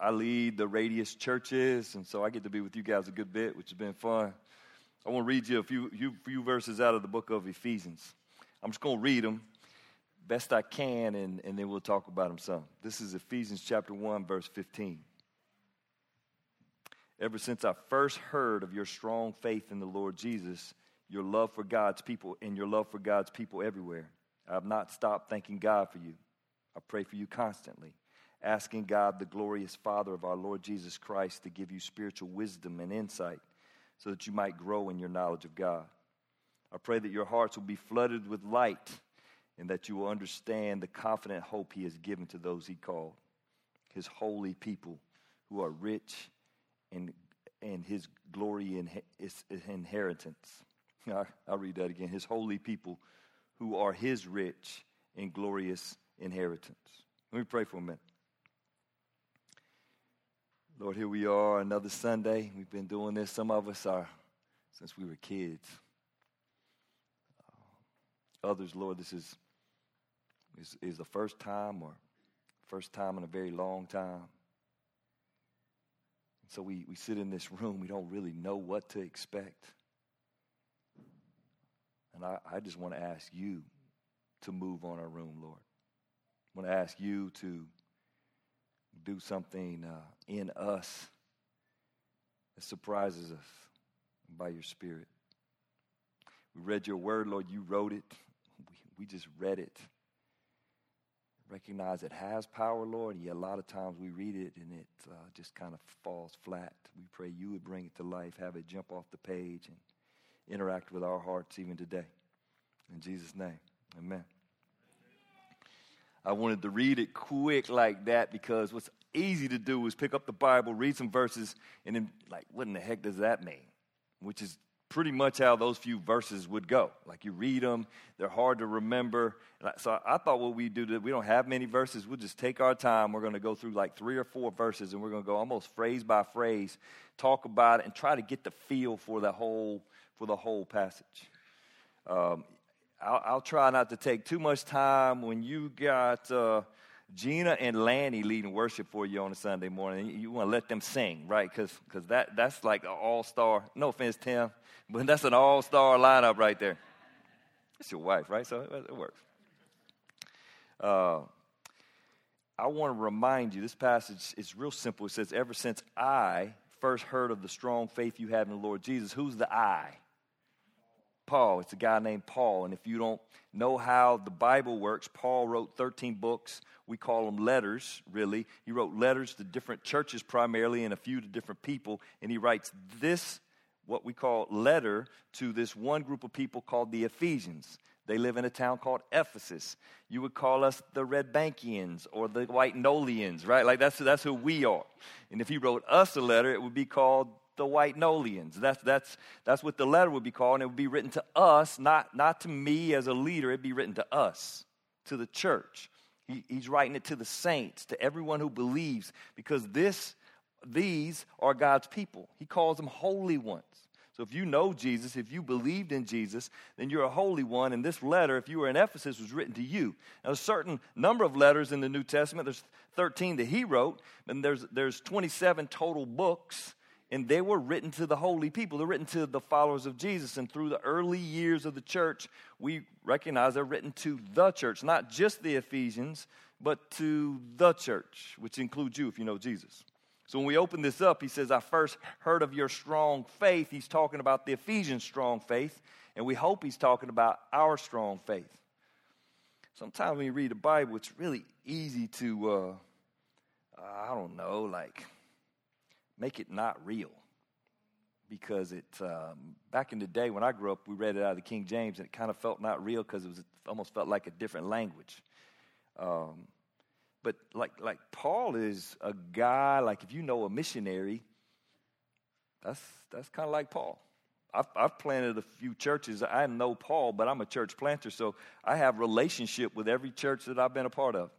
I lead the Radius churches, and so I get to be with you guys a good bit, which has been fun. I want to read you a few, few, few verses out of the book of Ephesians. I'm just going to read them best I can, and, and then we'll talk about them some. This is Ephesians chapter 1, verse 15. Ever since I first heard of your strong faith in the Lord Jesus, your love for God's people, and your love for God's people everywhere, I have not stopped thanking God for you. I pray for you constantly, asking God, the glorious Father of our Lord Jesus Christ, to give you spiritual wisdom and insight so that you might grow in your knowledge of God. I pray that your hearts will be flooded with light and that you will understand the confident hope he has given to those he called, his holy people who are rich in, in his glory and his inheritance. I'll read that again. His holy people who are his rich and glorious inheritance. Let me pray for a minute. Lord, here we are, another Sunday. We've been doing this. Some of us are since we were kids. Uh, others, Lord, this is is, is the first time or first time in a very long time. So we, we sit in this room, we don't really know what to expect. And I, I just want to ask you to move on our room, Lord. I want to ask you to do something uh, in us that surprises us by your Spirit. We read your word, Lord. You wrote it. We, we just read it recognize it has power, Lord. Yet a lot of times we read it and it uh, just kind of falls flat. We pray you would bring it to life, have it jump off the page, and interact with our hearts even today. In Jesus' name, amen. I wanted to read it quick like that because what's easy to do is pick up the Bible, read some verses, and then, like, what in the heck does that mean? Which is pretty much how those few verses would go. Like you read them, they're hard to remember. So I thought what we do, we don't have many verses. We'll just take our time. We're going to go through like three or four verses, and we're going to go almost phrase by phrase, talk about it, and try to get the feel for the whole for the whole passage. Um, I'll, I'll, try not to take too much time when you got. Uh, Gina and Lanny leading worship for you on a Sunday morning. You want to let them sing, right? Because that, that's like an all star. No offense, Tim, but that's an all star lineup right there. It's your wife, right? So it, it works. Uh, I want to remind you this passage is real simple. It says, Ever since I first heard of the strong faith you have in the Lord Jesus, who's the I? Paul. It's a guy named Paul. And if you don't know how the Bible works, Paul wrote 13 books. We call them letters, really. He wrote letters to different churches primarily and a few to different people. And he writes this, what we call letter, to this one group of people called the Ephesians. They live in a town called Ephesus. You would call us the Red Bankians or the White Knollians, right? Like that's, that's who we are. And if he wrote us a letter, it would be called the White Knollians. That's, that's, that's what the letter would be called, and it would be written to us, not, not to me as a leader, it'd be written to us, to the church. He, he's writing it to the saints, to everyone who believes, because this, these are God's people. He calls them holy ones. So if you know Jesus, if you believed in Jesus, then you're a holy one. And this letter, if you were in Ephesus, was written to you. Now, a certain number of letters in the New Testament. There's 13 that he wrote, and there's, there's 27 total books and they were written to the holy people. They're written to the followers of Jesus. And through the early years of the church, we recognize they're written to the church, not just the Ephesians, but to the church, which includes you if you know Jesus. So when we open this up, he says, I first heard of your strong faith. He's talking about the Ephesians' strong faith, and we hope he's talking about our strong faith. Sometimes when you read the Bible, it's really easy to, uh, I don't know, like make it not real. Because it, um, back in the day when I grew up, we read it out of the King James, and it kind of felt not real because it was it almost felt like a different language. Um, but like like Paul is a guy like if you know a missionary, that's that's kind of like Paul. I've, I've planted a few churches. I know Paul, but I'm a church planter, so I have relationship with every church that I've been a part of.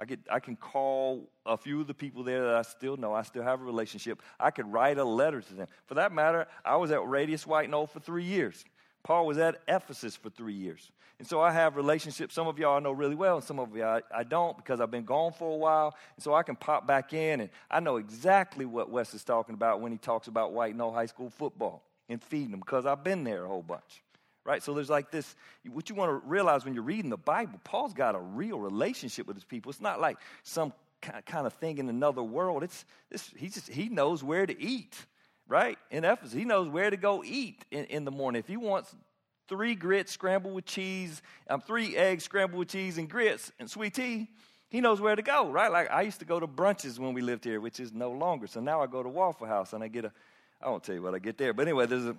I, get, I can call a few of the people there that I still know. I still have a relationship. I could write a letter to them. For that matter, I was at Radius White Knoll for three years. Paul was at Ephesus for three years. And so I have relationships, some of y'all I know really well, and some of you I, I, don't because I've been gone for a while. And so I can pop back in, and I know exactly what Wes is talking about when he talks about White Knoll High School football and feeding them because I've been there a whole bunch. Right? So there's like this, what you want to realize when you're reading the Bible, Paul's got a real relationship with his people. It's not like some kind of thing in another world. It's this, he just, he knows where to eat right? In Ephesus, he knows where to go eat in, in the morning. If he wants three grits scrambled with cheese, um, three eggs scrambled with cheese and grits and sweet tea, he knows where to go, right? Like I used to go to brunches when we lived here, which is no longer. So now I go to Waffle House and I get a, I won't tell you what I get there, but anyway, there's a,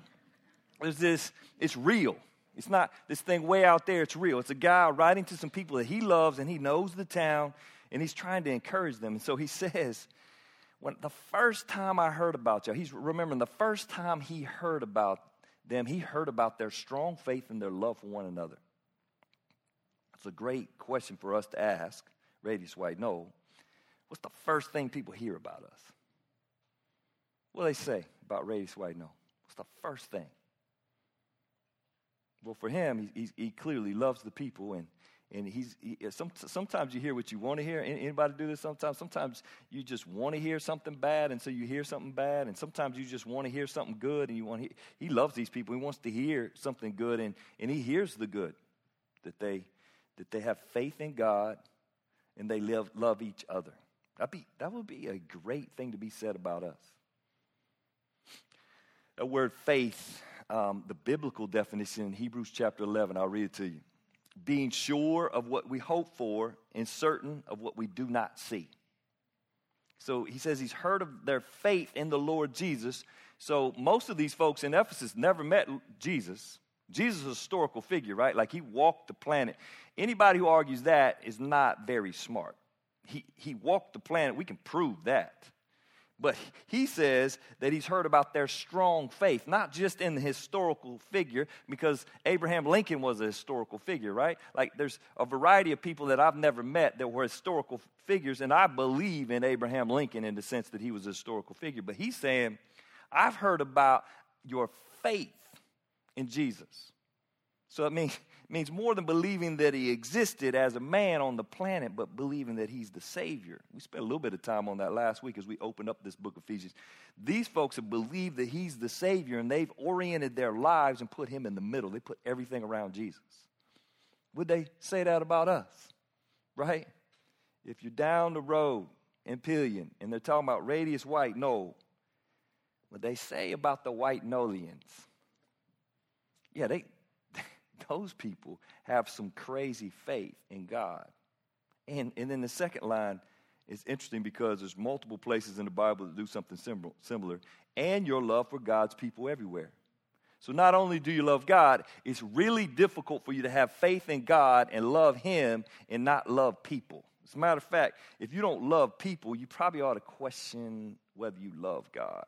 there's this, it's real. It's not this thing way out there, it's real. It's a guy writing to some people that he loves and he knows the town and he's trying to encourage them. And so he says, when the first time I heard about y'all, he's remembering the first time he heard about them, he heard about their strong faith and their love for one another. It's a great question for us to ask. Radius White Knoll, What's the first thing people hear about us? What do they say about Radius White Knoll, What's the first thing? Well, for him, he, he, clearly loves the people and and he's he, some, sometimes you hear what you want to hear anybody do this sometimes? Sometimes you just want to hear something bad and so you hear something bad and sometimes you just want to hear something good and you want to hear, he loves these people. He wants to hear something good and, and he hears the good that they that they have faith in god and they live, love each other. That be that would be a great thing to be said about us. That word faith um, the biblical definition in hebrews chapter 11 i'll read it to you being sure of what we hope for and certain of what we do not see. So he says he's heard of their faith in the Lord Jesus. So most of these folks in Ephesus never met Jesus. Jesus is a historical figure, right? Like he walked the planet. Anybody who argues that is not very smart. He, he walked the planet. We can prove that. But he says that he's heard about their strong faith, not just in the historical figure, because Abraham Lincoln was a historical figure, right? Like there's a variety of people that I've never met that were historical figures, and I believe in Abraham Lincoln in the sense that he was a historical figure. But he's saying, I've heard about your faith in Jesus. So it means means more than believing that he existed as a man on the planet, but believing that he's the Savior. We spent a little bit of time on that last week as we opened up this book of Ephesians. These folks have believed that he's the Savior, and they've oriented their lives and put him in the middle. They put everything around Jesus. Would they say that about us? Right? If you're down the road in Pelion and they're talking about Radius White Knoll, what they say about the White Knollians? Yeah, they, those people have some crazy faith in God. And, and then the second line is interesting because there's multiple places in the Bible that do something similar, similar, and your love for God's people everywhere. So not only do you love God, it's really difficult for you to have faith in God and love Him and not love people. As a matter of fact, if you don't love people, you probably ought to question whether you love God.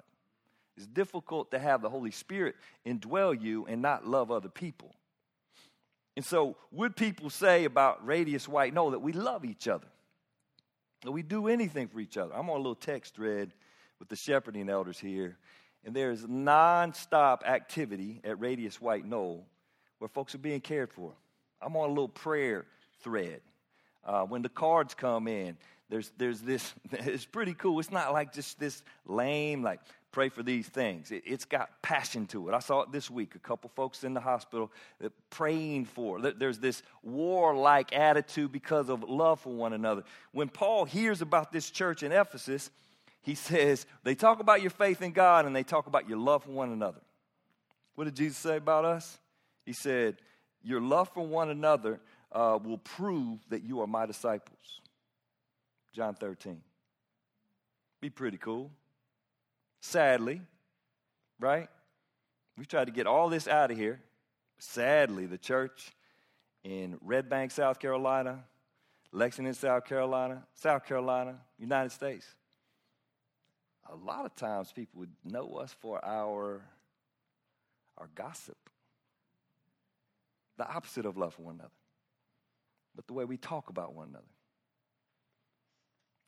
It's difficult to have the Holy Spirit indwell you and not love other people. And so, would people say about Radius White Knoll that we love each other? That we do anything for each other? I'm on a little text thread with the shepherding elders here, and there's nonstop activity at Radius White Knoll where folks are being cared for. I'm on a little prayer thread. Uh, when the cards come in, there's, there's this, it's pretty cool. It's not like just this lame, like, pray for these things. It, has got passion to it. I saw it this week. A couple folks in the hospital praying for. There's this warlike attitude because of love for one another. When Paul hears about this church in Ephesus, he says, they talk about your faith in God and they talk about your love for one another. What did Jesus say about us? He said, Your love for one another uh, will prove that you are my disciples. John 13. Be pretty cool. Sadly, right? We've tried to get all this out of here. Sadly, the church in Red Bank, South Carolina, Lexington, South Carolina, South Carolina, United States. A lot of times people would know us for our, our gossip. The opposite of love for one another. But the way we talk about one another.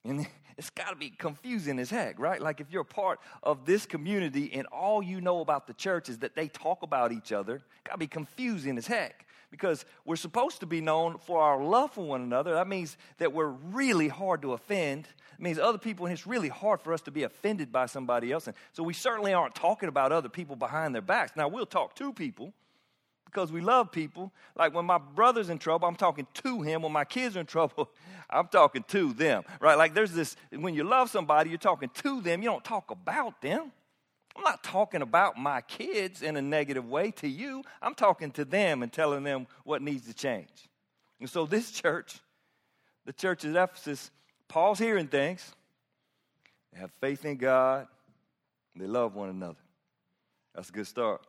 And, It's got to be confusing as heck, right? Like if you're a part of this community and all you know about the church is that they talk about each other, got to be confusing as heck because we're supposed to be known for our love for one another. That means that we're really hard to offend. It means other people, and it's really hard for us to be offended by somebody else. And so we certainly aren't talking about other people behind their backs. Now, we'll talk to people because we love people. Like when my brother's in trouble, I'm talking to him. When my kids are in trouble, I'm talking to them, right? Like there's this, when you love somebody, you're talking to them, you don't talk about them. I'm not talking about my kids in a negative way to you. I'm talking to them and telling them what needs to change. And so, this church, the church at Ephesus, Paul's hearing things. They have faith in God, they love one another. That's a good start.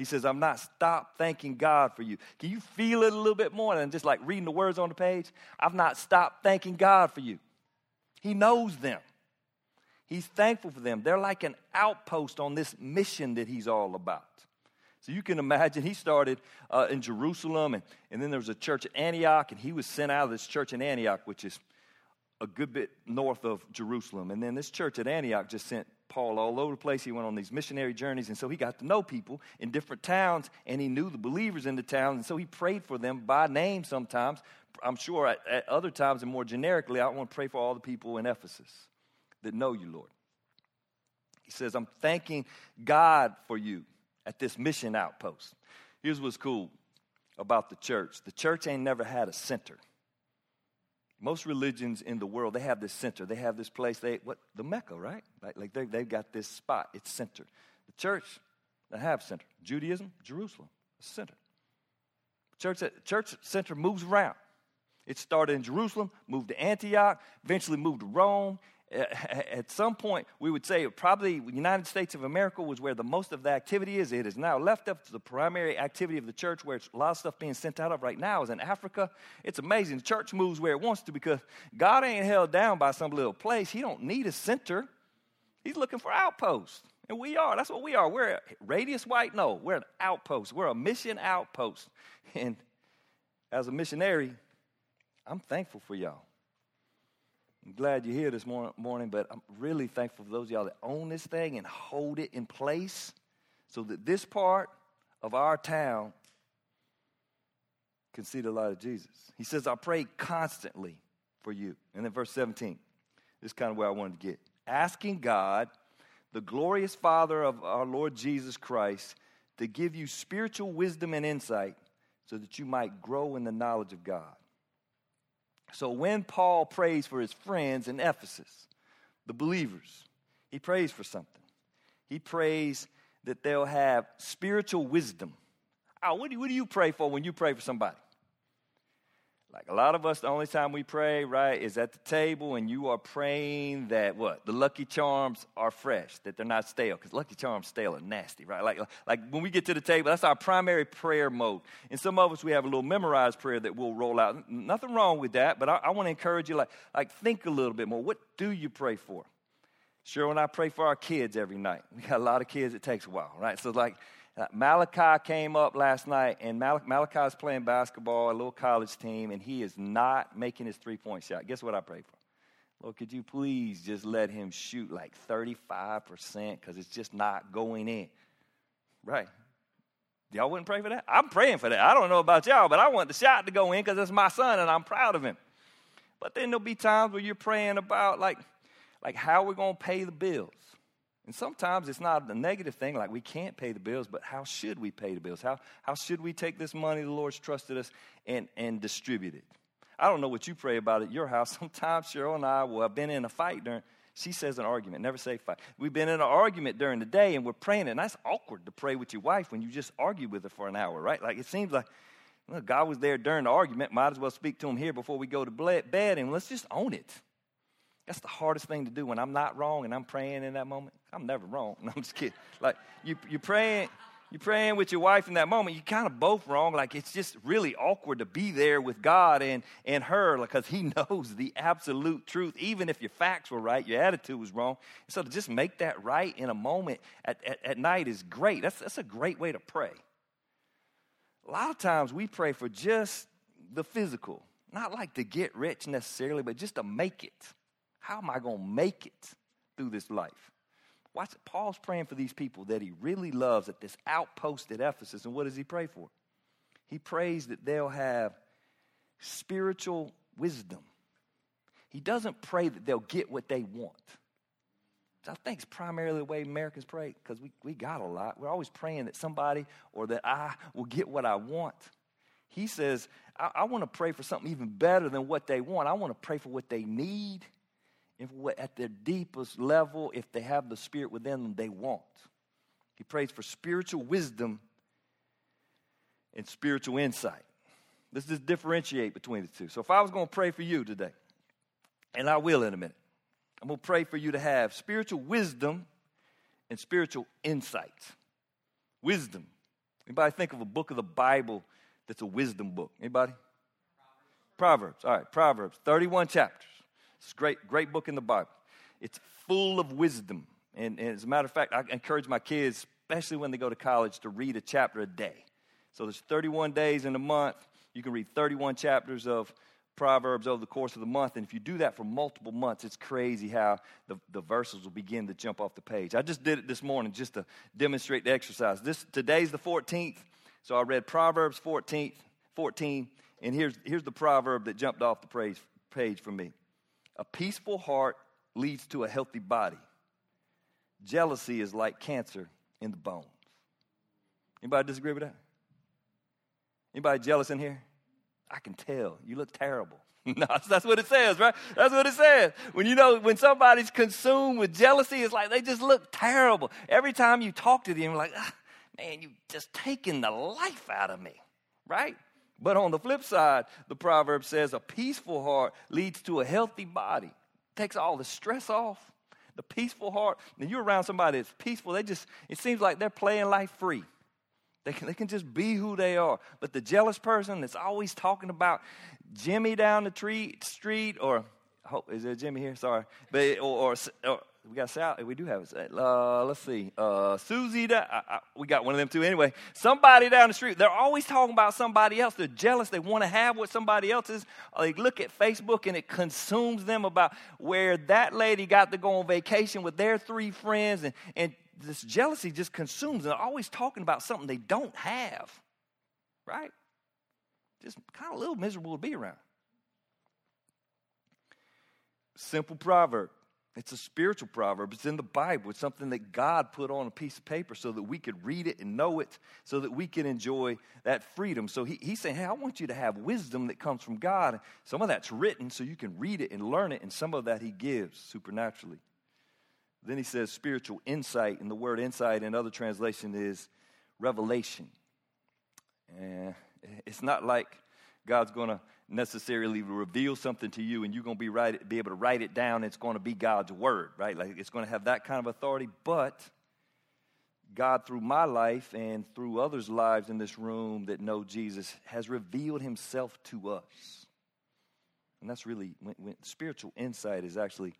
He says, I'm not stopped thanking God for you. Can you feel it a little bit more than just like reading the words on the page? I've not stopped thanking God for you. He knows them. He's thankful for them. They're like an outpost on this mission that he's all about. So you can imagine he started uh, in Jerusalem, and, and then there was a church at Antioch, and he was sent out of this church in Antioch, which is a good bit north of Jerusalem. And then this church at Antioch just sent Paul all over the place. He went on these missionary journeys, and so he got to know people in different towns, and he knew the believers in the town, and so he prayed for them by name sometimes. I'm sure at, at other times and more generically, I want to pray for all the people in Ephesus that know you, Lord. He says, I'm thanking God for you at this mission outpost. Here's what's cool about the church the church ain't never had a center. Most religions in the world, they have this center. They have this place, they what the Mecca, right? Like, like they, they've got this spot, it's center. The church, they have center. Judaism, Jerusalem, center. Church, church center moves around. It started in Jerusalem, moved to Antioch, eventually moved to Rome, at some point, we would say probably the United States of America was where the most of the activity is. It is now left up to the primary activity of the church, where a lot of stuff being sent out of right now is in Africa. It's amazing. The church moves where it wants to because God ain't held down by some little place. He don't need a center. He's looking for outposts. And we are. That's what we are. We're a Radius White. No, we're an outpost. We're a mission outpost. And as a missionary, I'm thankful for y'all. I'm glad you're here this morning, but I'm really thankful for those of y'all that own this thing and hold it in place so that this part of our town can see the light of Jesus. He says, I pray constantly for you. And then verse 17, this is kind of where I wanted to get. Asking God, the glorious Father of our Lord Jesus Christ, to give you spiritual wisdom and insight so that you might grow in the knowledge of God. So when Paul prays for his friends in Ephesus, the believers, he prays for something. He prays that they'll have spiritual wisdom. Oh, what, do, what do you pray for when you pray for somebody? Like a lot of us, the only time we pray, right, is at the table and you are praying that what? The Lucky Charms are fresh, that they're not stale, because Lucky Charms stale and nasty, right? Like, like when we get to the table, that's our primary prayer mode. And some of us, we have a little memorized prayer that we'll roll out. Nothing wrong with that, but I, I want to encourage you, like, like, think a little bit more. What do you pray for? Sure, when I pray for our kids every night, we got a lot of kids, it takes a while, right? So, like, uh, Malachi came up last night, and Mal- Malachi's playing basketball, a little college team, and he is not making his three point shot. Guess what I pray for? Lord, could you please just let him shoot like 35% because it's just not going in? Right. Y'all wouldn't pray for that? I'm praying for that. I don't know about y'all, but I want the shot to go in because it's my son and I'm proud of him. But then there'll be times where you're praying about like, like how we're going to pay the bills. And sometimes it's not a negative thing, like we can't pay the bills, but how should we pay the bills? How, how should we take this money the Lord's trusted us and, and distribute it? I don't know what you pray about at your house. Sometimes Cheryl and I will have been in a fight during, she says an argument, never say fight. We've been in an argument during the day and we're praying, and that's awkward to pray with your wife when you just argue with her for an hour, right? Like it seems like well, God was there during the argument. Might as well speak to him here before we go to bed, and let's just own it. That's the hardest thing to do when I'm not wrong and I'm praying in that moment. I'm never wrong. No, I'm just kidding. Like you, you're praying, you're praying with your wife in that moment. You're kind of both wrong. Like it's just really awkward to be there with God and and her because He knows the absolute truth. Even if your facts were right, your attitude was wrong. So to just make that right in a moment at, at, at night is great. That's that's a great way to pray. A lot of times we pray for just the physical, not like to get rich necessarily, but just to make it How am I going to make it through this life? Watch, Paul's praying for these people that he really loves at this outpost at Ephesus. And what does he pray for? He prays that they'll have spiritual wisdom. He doesn't pray that they'll get what they want. I think it's primarily the way Americans pray because we, we got a lot. We're always praying that somebody or that I will get what I want. He says, I, I want to pray for something even better than what they want. I want to pray for what they need what, at their deepest level, if they have the Spirit within them, they want. He prays for spiritual wisdom and spiritual insight. Let's just differentiate between the two. So if I was going to pray for you today, and I will in a minute, I'm going to pray for you to have spiritual wisdom and spiritual insight. Wisdom. Anybody think of a book of the Bible that's a wisdom book? Anybody? Proverbs. All right, Proverbs. 31 chapters. It's great, great book in the Bible. It's full of wisdom. And, and as a matter of fact, I encourage my kids, especially when they go to college, to read a chapter a day. So there's 31 days in a month. You can read 31 chapters of Proverbs over the course of the month. And if you do that for multiple months, it's crazy how the, the verses will begin to jump off the page. I just did it this morning just to demonstrate the exercise. This today's the 14th, so I read Proverbs 14, 14 and here's, here's the proverb that jumped off the page, page for me. A peaceful heart leads to a healthy body. Jealousy is like cancer in the bones. Anybody disagree with that? Anybody jealous in here? I can tell. You look terrible. no, that's what it says, right? That's what it says. When you know, when somebody's consumed with jealousy, it's like they just look terrible. Every time you talk to them, you're like, ah, man, you just taking the life out of me, right? But on the flip side, the proverb says a peaceful heart leads to a healthy body. Takes all the stress off. The peaceful heart. When you're around somebody that's peaceful, they just, it seems like they're playing life free. They can, they can just be who they are. But the jealous person that's always talking about Jimmy down the tree, street, or oh, is there Jimmy here? Sorry, but or, or, or we got Sal. We do have. Uh, let's see, uh, Susie. Da, I, I, we got one of them too. Anyway, somebody down the street. They're always talking about somebody else. They're jealous. They want to have what somebody else is. They look at Facebook and it consumes them about where that lady got to go on vacation with their three friends, and and this jealousy just consumes them. They're always talking about something they don't have, right? Just kind of a little miserable to be around. Simple proverb. It's a spiritual proverb. It's in the Bible. It's something that God put on a piece of paper so that we could read it and know it, so that we can enjoy that freedom. So he, he's saying, Hey, I want you to have wisdom that comes from God. Some of that's written so you can read it and learn it, and some of that he gives supernaturally. Then he says spiritual insight, and the word insight in other translation is revelation. And it's not like God's going to necessarily reveal something to you and you're going to be, write, be able to write it down. It's going to be God's word, right? Like it's going to have that kind of authority. But God, through my life and through others' lives in this room that know Jesus, has revealed himself to us. And that's really when, when spiritual insight is actually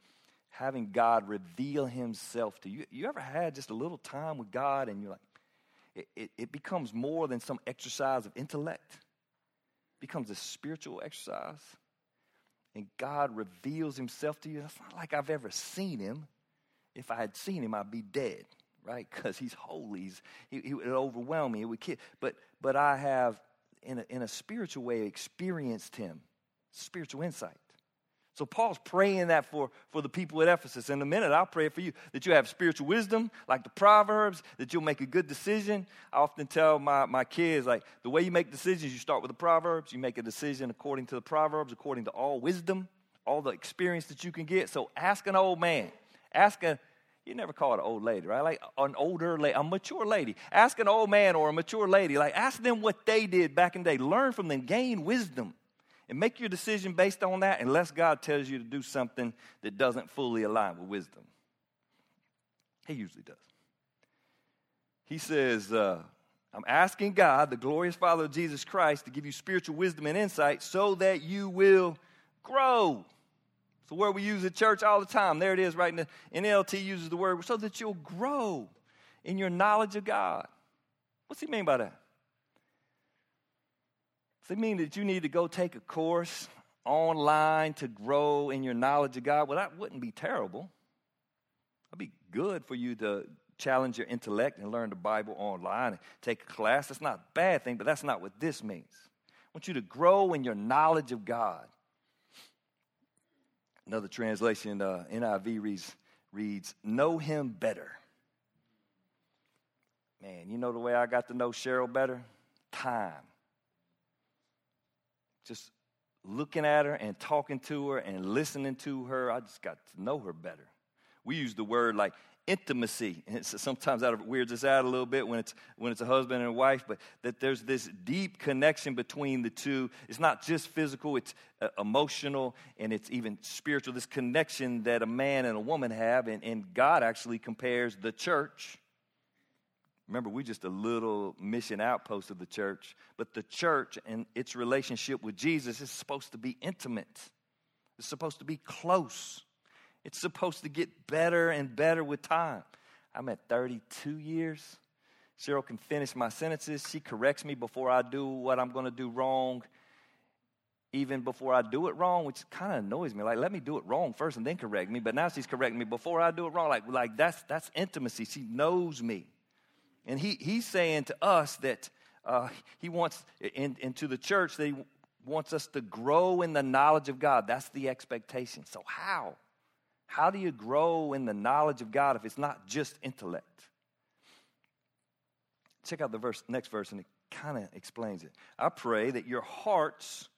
having God reveal himself to you. You ever had just a little time with God and you're like, it, it, it becomes more than some exercise of intellect becomes a spiritual exercise. And God reveals himself to you. It's not like I've ever seen him. If I had seen him, I'd be dead, right? Because he's holy. He's, he, he would overwhelm me. It would kill. But, but I have, in a, in a spiritual way, experienced him. Spiritual insight. So Paul's praying that for, for the people at Ephesus. In a minute, I'll pray for you that you have spiritual wisdom, like the Proverbs, that you'll make a good decision. I often tell my, my kids, like, the way you make decisions, you start with the Proverbs. You make a decision according to the Proverbs, according to all wisdom, all the experience that you can get. So ask an old man. Ask a, you never call it an old lady, right? Like an older lady, a mature lady. Ask an old man or a mature lady. Like, ask them what they did back in the day. Learn from them, gain wisdom and make your decision based on that unless God tells you to do something that doesn't fully align with wisdom. He usually does. He says, uh, I'm asking God, the glorious Father of Jesus Christ, to give you spiritual wisdom and insight so that you will grow. The word we use at church all the time. There it is, right in the NLT uses the word so that you'll grow in your knowledge of God. What's he mean by that? Does it mean that you need to go take a course online to grow in your knowledge of God, well, that wouldn't be terrible. It'd be good for you to challenge your intellect and learn the Bible online and take a class. That's not a bad thing, but that's not what this means. I want you to grow in your knowledge of God. Another translation, uh, NIV reads, reads, Know Him better. Man, you know the way I got to know Cheryl better? Time. Just looking at her and talking to her and listening to her, I just got to know her better. We use the word like intimacy. And sometimes that weirds us out a little bit when it's, when it's a husband and a wife, but that there's this deep connection between the two. It's not just physical, it's uh, emotional, and it's even spiritual. This connection that a man and a woman have, and, and God actually compares the church. Remember, we're just a little mission outpost of the church, but the church and its relationship with Jesus is supposed to be intimate. It's supposed to be close. It's supposed to get better and better with time. I'm at 32 years. Cheryl can finish my sentences. She corrects me before I do what I'm going to do wrong, even before I do it wrong, which kind of annoys me. Like, let me do it wrong first and then correct me. But now she's correcting me before I do it wrong. Like, like that's, that's intimacy. She knows me. And he, he's saying to us that uh, he wants, in, into the church, that he wants us to grow in the knowledge of God. That's the expectation. So, how? How do you grow in the knowledge of God if it's not just intellect? Check out the verse, next verse, and it kind of explains it. I pray that your heart's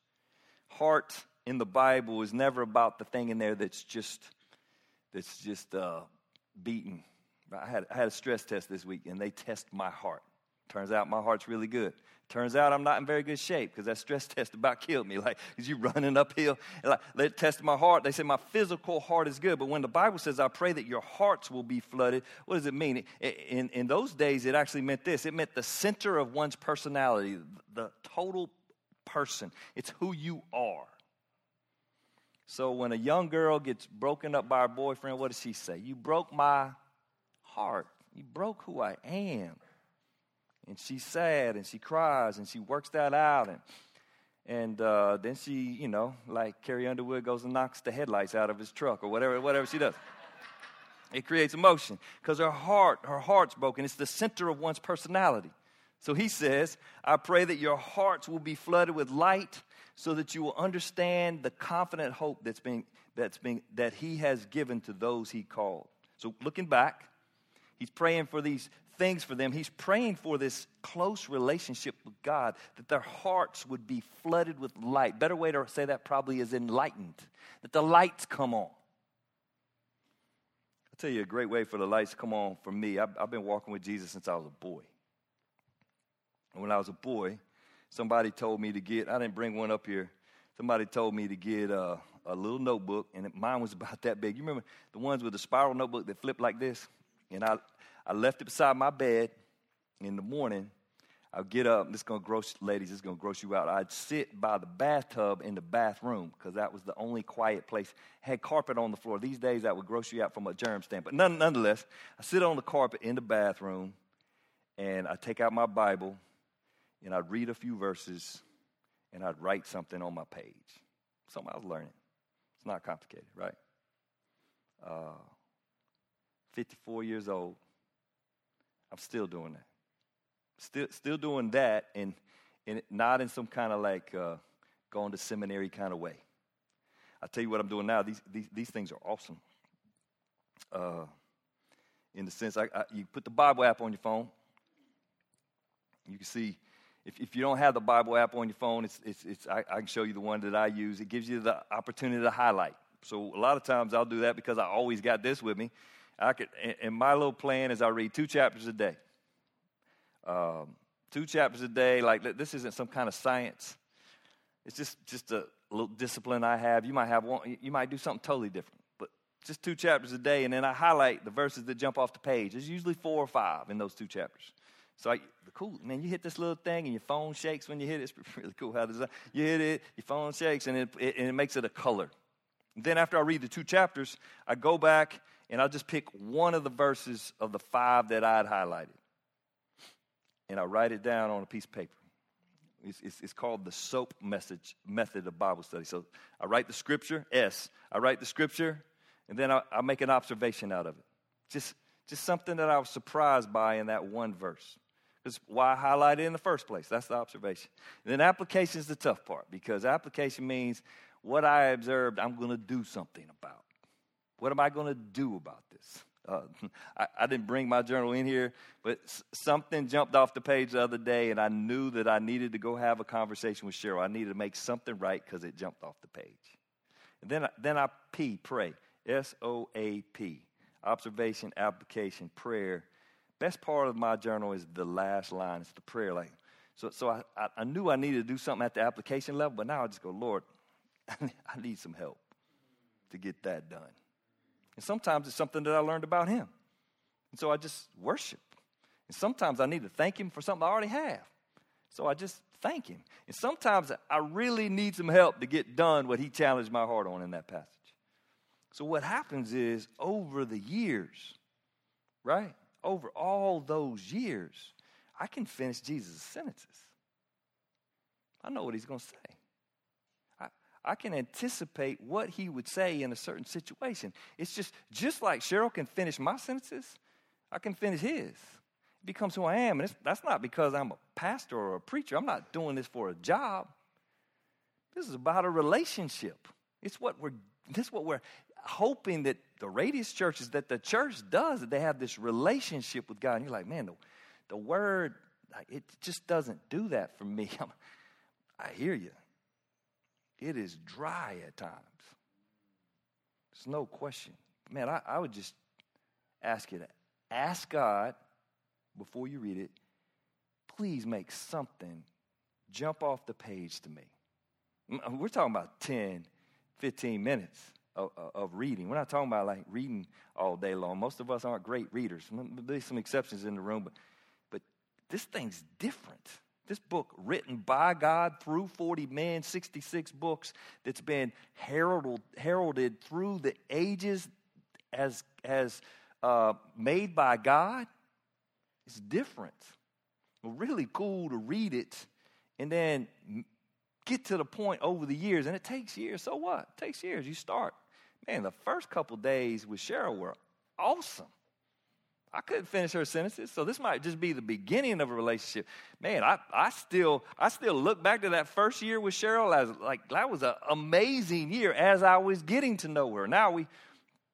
heart in the Bible is never about the thing in there that's just that's just uh, beating. I had, I had a stress test this week, and they test my heart. Turns out my heart's really good. Turns out I'm not in very good shape because that stress test about killed me. Like, is you running uphill? And like, they tested my heart. They said my physical heart is good. But when the Bible says, I pray that your hearts will be flooded, what does it mean? In, in those days, it actually meant this it meant the center of one's personality, the total person. It's who you are. So when a young girl gets broken up by her boyfriend, what does she say? You broke my heart. You broke who I am. And she's sad and she cries and she works that out and and uh, then she you know like carrie underwood goes and knocks the headlights out of his truck or whatever whatever she does. It creates emotion because her heart her heart's broken. It's the center of one's personality. So he says i pray that your hearts will be flooded with light so that you will understand the confident hope that's being that's being that he has given to those he called. So looking back he's praying for these things for them. He's praying for this close relationship with God, that their hearts would be flooded with light. Better way to say that probably is enlightened, that the lights come on. I'll tell you a great way for the lights to come on for me. I've, I've been walking with Jesus since I was a boy. And when I was a boy, somebody told me to get, I didn't bring one up here, somebody told me to get a, a little notebook, and mine was about that big. You remember the ones with the spiral notebook that flip like this? And I, I left it beside my bed in the morning. I'd get up, this is gonna gross, ladies, this is gonna gross you out. I'd sit by the bathtub in the bathroom because that was the only quiet place. Had carpet on the floor. These days that would gross you out from a germ stand. But none, nonetheless, I sit on the carpet in the bathroom and I take out my Bible and I'd read a few verses and I'd write something on my page. Something I was learning. It's not complicated, right? Uh, 54 years old. I'm still doing that. Still, still doing that, and, not in some kind of like uh, going to seminary kind of way. I'll tell you what I'm doing now. These, these, these things are awesome. Uh, in the sense, I, I, you put the Bible app on your phone. You can see, if, if you don't have the Bible app on your phone, it's, it's, it's, I, I can show you the one that I use. It gives you the opportunity to highlight. So a lot of times I'll do that because I always got this with me. I could, and my little plan is I read two chapters a day. Um, two chapters a day. Like this isn't some kind of science. It's just just a little discipline I have. You might have one. You might do something totally different, but just two chapters a day, and then I highlight the verses that jump off the page. There's usually four or five in those two chapters. So I, cool, man. You hit this little thing, and your phone shakes when you hit it. It's really cool how does that? You hit it, your phone shakes, and it, it, and it makes it a color. And then after I read the two chapters, I go back and I'll just pick one of the verses of the five that I'd highlighted. And I write it down on a piece of paper. It's, it's, it's, called the SOAP message method of Bible study. So I write the scripture, S. I write the scripture, and then I, I make an observation out of it. Just, just something that I was surprised by in that one verse. That's why I highlight it in the first place. That's the observation. And then application is the tough part because application means what I observed, I'm going to do something about. What am I going to do about this? Uh, I, I, didn't bring my journal in here, but something jumped off the page the other day, and I knew that I needed to go have a conversation with Cheryl. I needed to make something right because it jumped off the page. And then, I, then I P, pray. S O A P. Observation, application, prayer. Best part of my journal is the last line. It's the prayer. Like, so, so I, I knew I needed to do something at the application level, but now I just go, Lord, I need some help to get that done. And sometimes it's something that I learned about Him. And so I just worship. And sometimes I need to thank Him for something I already have. So I just thank Him. And sometimes I really need some help to get done what He challenged my heart on in that passage. So what happens is over the years, right? Over all those years, I can finish Jesus' sentences. I know what He's going to say. I can anticipate what he would say in a certain situation. It's just just like Cheryl can finish my sentences, I can finish his. It becomes who I am, and that's not because I'm a pastor or a preacher. I'm not doing this for a job. This is about a relationship. It's what we're. This is what we're hoping that the Radius churches that the church does. That they have this relationship with God. And you're like, man, the, the word it just doesn't do that for me. I hear you. It is dry at times. There's no question. Man, I, I would just ask you to ask God before you read it, please make something jump off the page to me. Uh, we're talking about 10, 15 minutes of, of, reading. We're not talking about like reading all day long. Most of us aren't great readers. There's some exceptions in the room, but, but this thing's different. This book, written by God through 40 men, 66 books, that's been heralded, heralded through the ages as, as uh, made by God, it's different. Really cool to read it and then get to the point over the years, and it takes years. So what? It takes years. You start. Man, the first couple days with Cheryl were awesome. I couldn't finish her sentences, so this might just be the beginning of a relationship. Man, I, I still I still look back to that first year with Cheryl as like that was an amazing year as I was getting to know her. Now we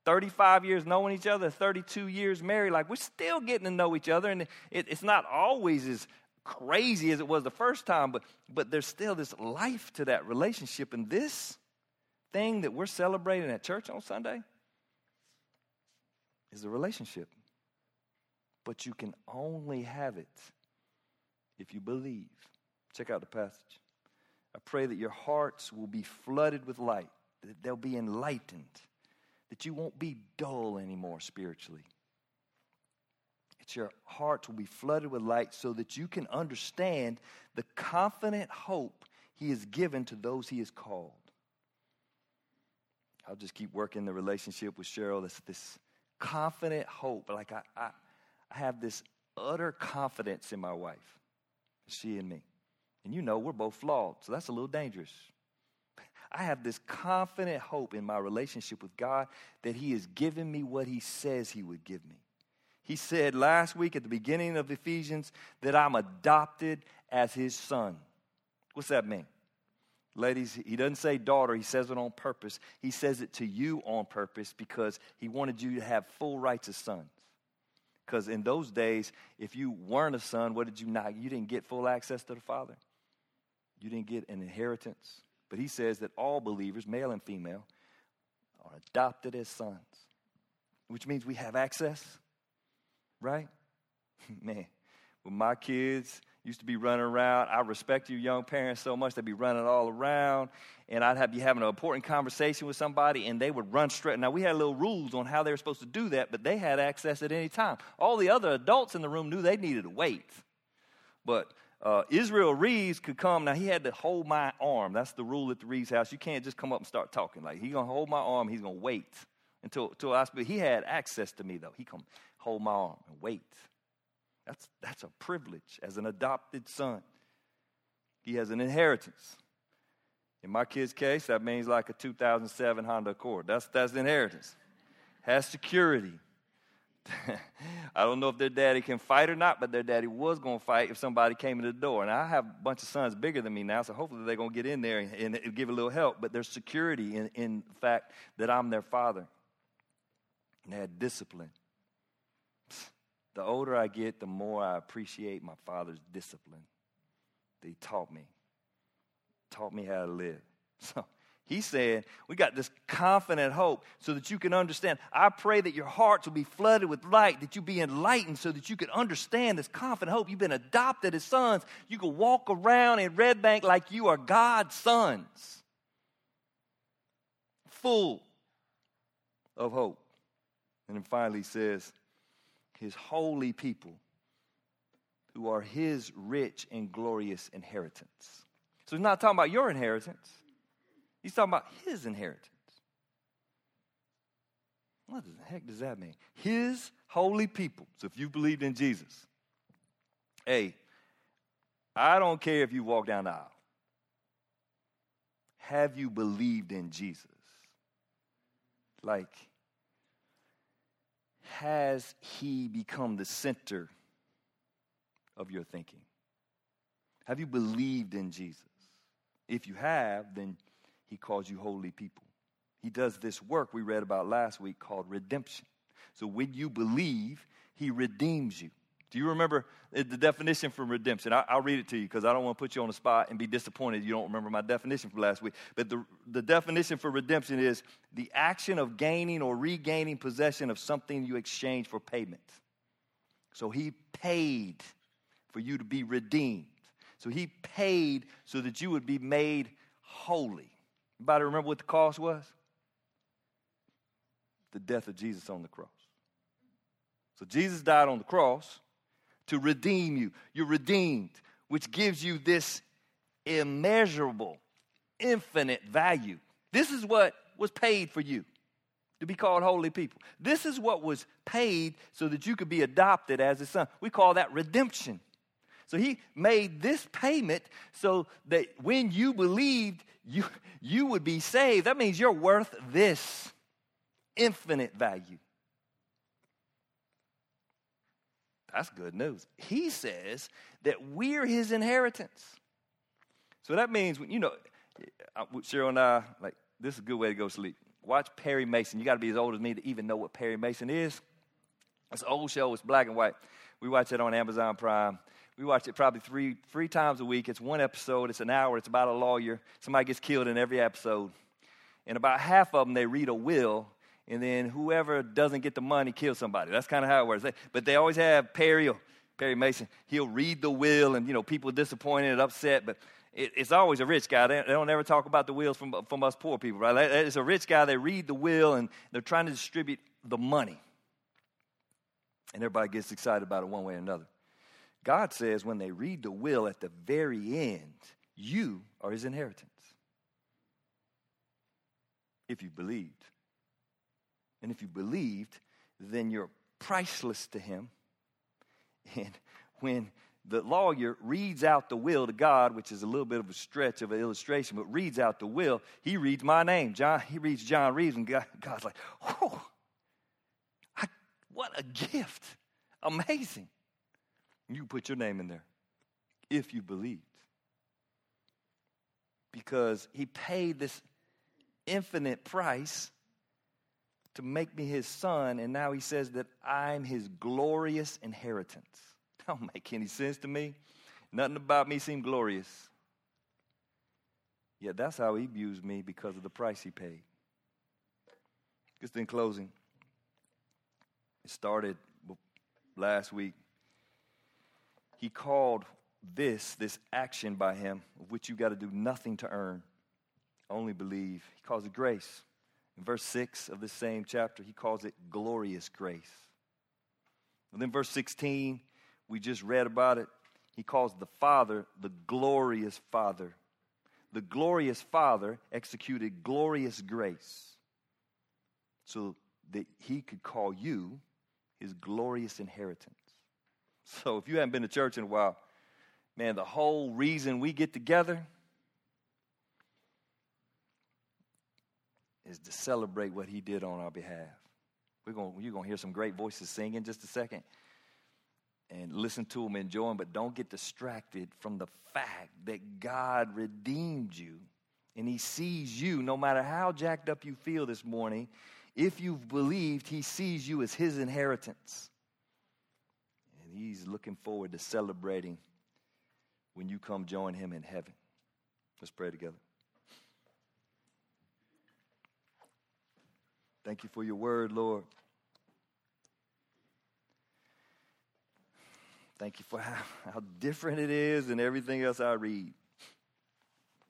35 years knowing each other, 32 years married, like we're still getting to know each other, and it, it's not always as crazy as it was the first time, but but there's still this life to that relationship, and this thing that we're celebrating at church on Sunday is a relationship but you can only have it if you believe. Check out the passage. I pray that your hearts will be flooded with light, that they'll be enlightened, that you won't be dull anymore spiritually. That your hearts will be flooded with light so that you can understand the confident hope He has given to those He has called. I'll just keep working the relationship with Cheryl. This, this confident hope. Like I, I I have this utter confidence in my wife, she and me. And you know, we're both flawed, so that's a little dangerous. I have this confident hope in my relationship with God that He has given me what He says He would give me. He said last week at the beginning of Ephesians that I'm adopted as His son. What's that mean? Ladies, he doesn't say daughter, he says it on purpose. He says it to you on purpose because he wanted you to have full rights as sons. Because in those days, if you weren't a son, what did you not? You didn't get full access to the Father. You didn't get an inheritance. But he says that all believers, male and female, are adopted as sons, which means we have access, right? Man, with my kids, used to be running around. I respect you young parents so much. They'd be running all around, and I'd have you having an important conversation with somebody, and they would run straight. Now, we had little rules on how they were supposed to do that, but they had access at any time. All the other adults in the room knew they needed to wait. But uh, Israel Reeves could come. Now, he had to hold my arm. That's the rule at the Reeves house. You can't just come up and start talking. Like, he's going to hold my arm. He's going to wait until, until I speak. He had access to me, though. He come hold my arm and wait. That's, that's a privilege as an adopted son. he has an inheritance. In my kid's case, that means like a 2007 Honda Accord. That's, that's inheritance. Has security. I don't know if their daddy can fight or not, but their daddy was going to fight if somebody came in the door. And I have a bunch of sons bigger than me now, so hopefully they're going to get in there and, and give a little help. But there's security in, in the fact that I'm their father. And they had discipline. The older I get, the more I appreciate my father's discipline. That he taught me, taught me how to live. So he said, We got this confident hope so that you can understand. I pray that your hearts will be flooded with light, that you be enlightened so that you can understand this confident hope. You've been adopted as sons. You can walk around in Red Bank like you are God's sons, full of hope. And then finally, he says, His holy people who are His rich and glorious inheritance. So he's not talking about your inheritance. He's talking about his inheritance. What the heck does that mean? His holy people. So if you believed in Jesus, hey, I don't care if you walk down the aisle. Have you believed in Jesus? Like, has he become the center of your thinking? Have you believed in Jesus? If you have, then he calls you holy people. He does this work we read about last week called redemption. So when you believe, he redeems you. Do you remember eh, the definition for redemption? I, will read it to you because I don't want to put you on the spot and be disappointed you don't remember my definition from last week. But the, the definition for redemption is the action of gaining or regaining possession of something you exchange for payment. So he paid for you to be redeemed. So he paid so that you would be made holy. Anybody remember what the cost was? The death of Jesus on the cross. So Jesus died on the cross to redeem you. You're redeemed, which gives you this immeasurable, infinite value. This is what was paid for you to be called holy people. This is what was paid so that you could be adopted as a son. We call that redemption. So he made this payment so that when you believed, you, you would be saved. That means you're worth this infinite value. That's good news. He says that we're his inheritance. So that means, when you know, uh, Cheryl and I, like, this is a good way to go to sleep. Watch Perry Mason. You got to be as old as me to even know what Perry Mason is. It's an old show, it's black and white. We watch it on Amazon Prime. We watch it probably three, three times a week. It's one episode, it's an hour, it's about a lawyer. Somebody gets killed in every episode. And about half of them, they read a will, and then whoever doesn't get the money kills somebody. That's kind of how it works. But they always have Perry, Perry Mason. He'll read the will, and, you know, people are disappointed and upset, but it, it's always a rich guy. They, they, don't ever talk about the wills from, from us poor people, right? It's a rich guy. They read the will, and they're trying to distribute the money. And everybody gets excited about it one way or another. God says when they read the will at the very end, you are his inheritance. If you believed. And if you believed, then you're priceless to him. And when the lawyer reads out the will to God, which is a little bit of a stretch of an illustration, but reads out the will, he reads my name. John, he reads John Reeves, and God, God's like, oh, I, what a gift. Amazing. You put your name in there if you believed. Because he paid this infinite price to make me his son, and now he says that I'm his glorious inheritance. Don't make any sense to me. Nothing about me seemed glorious. Yet that's how he views me because of the price he paid. Just in closing, it started last week he called this, this action by him, of which you got to do nothing to earn, only believe. He calls it grace. In verse 6 of this same chapter, he calls it glorious grace. And then verse 16, we just read about it. He calls the Father the glorious Father. The glorious Father executed glorious grace so that he could call you his glorious inheritance. So if you haven't been to church in a while, man, the whole reason we get together is to celebrate what he did on our behalf. We're going, you're going to hear some great voices sing in just a second and listen to them, enjoy them, but don't get distracted from the fact that God redeemed you and he sees you, no matter how jacked up you feel this morning, if you've believed, he sees you as his inheritance. And he's looking forward to celebrating when you come join him in heaven. Let's pray together. Thank you for your word, Lord. Thank you for how, how different it is than everything else I read.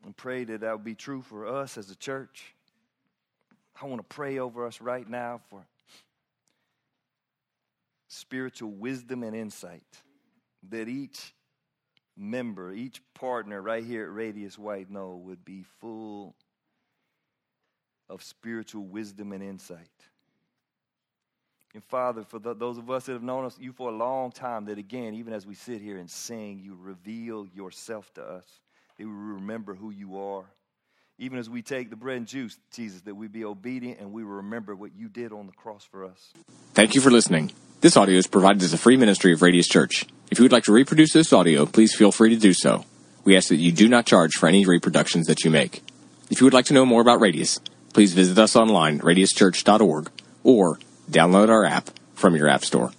And pray that that would be true for us as a church. I want to pray over us right now for spiritual wisdom and insight that each member, each partner right here at Radius White Knoll would be full of spiritual wisdom and insight. And Father, for the, those of us that have known us, you for a long time, that again, even as we sit here and sing, you reveal yourself to us, that we remember who you are. Even as we take the bread and juice, Jesus, that we be obedient and we remember what you did on the cross for us. Thank you for listening. This audio is provided as a free ministry of Radius Church. If you would like to reproduce this audio, please feel free to do so. We ask that you do not charge for any reproductions that you make. If you would like to know more about Radius, please visit us online radiuschurch.org or download our app from your app store.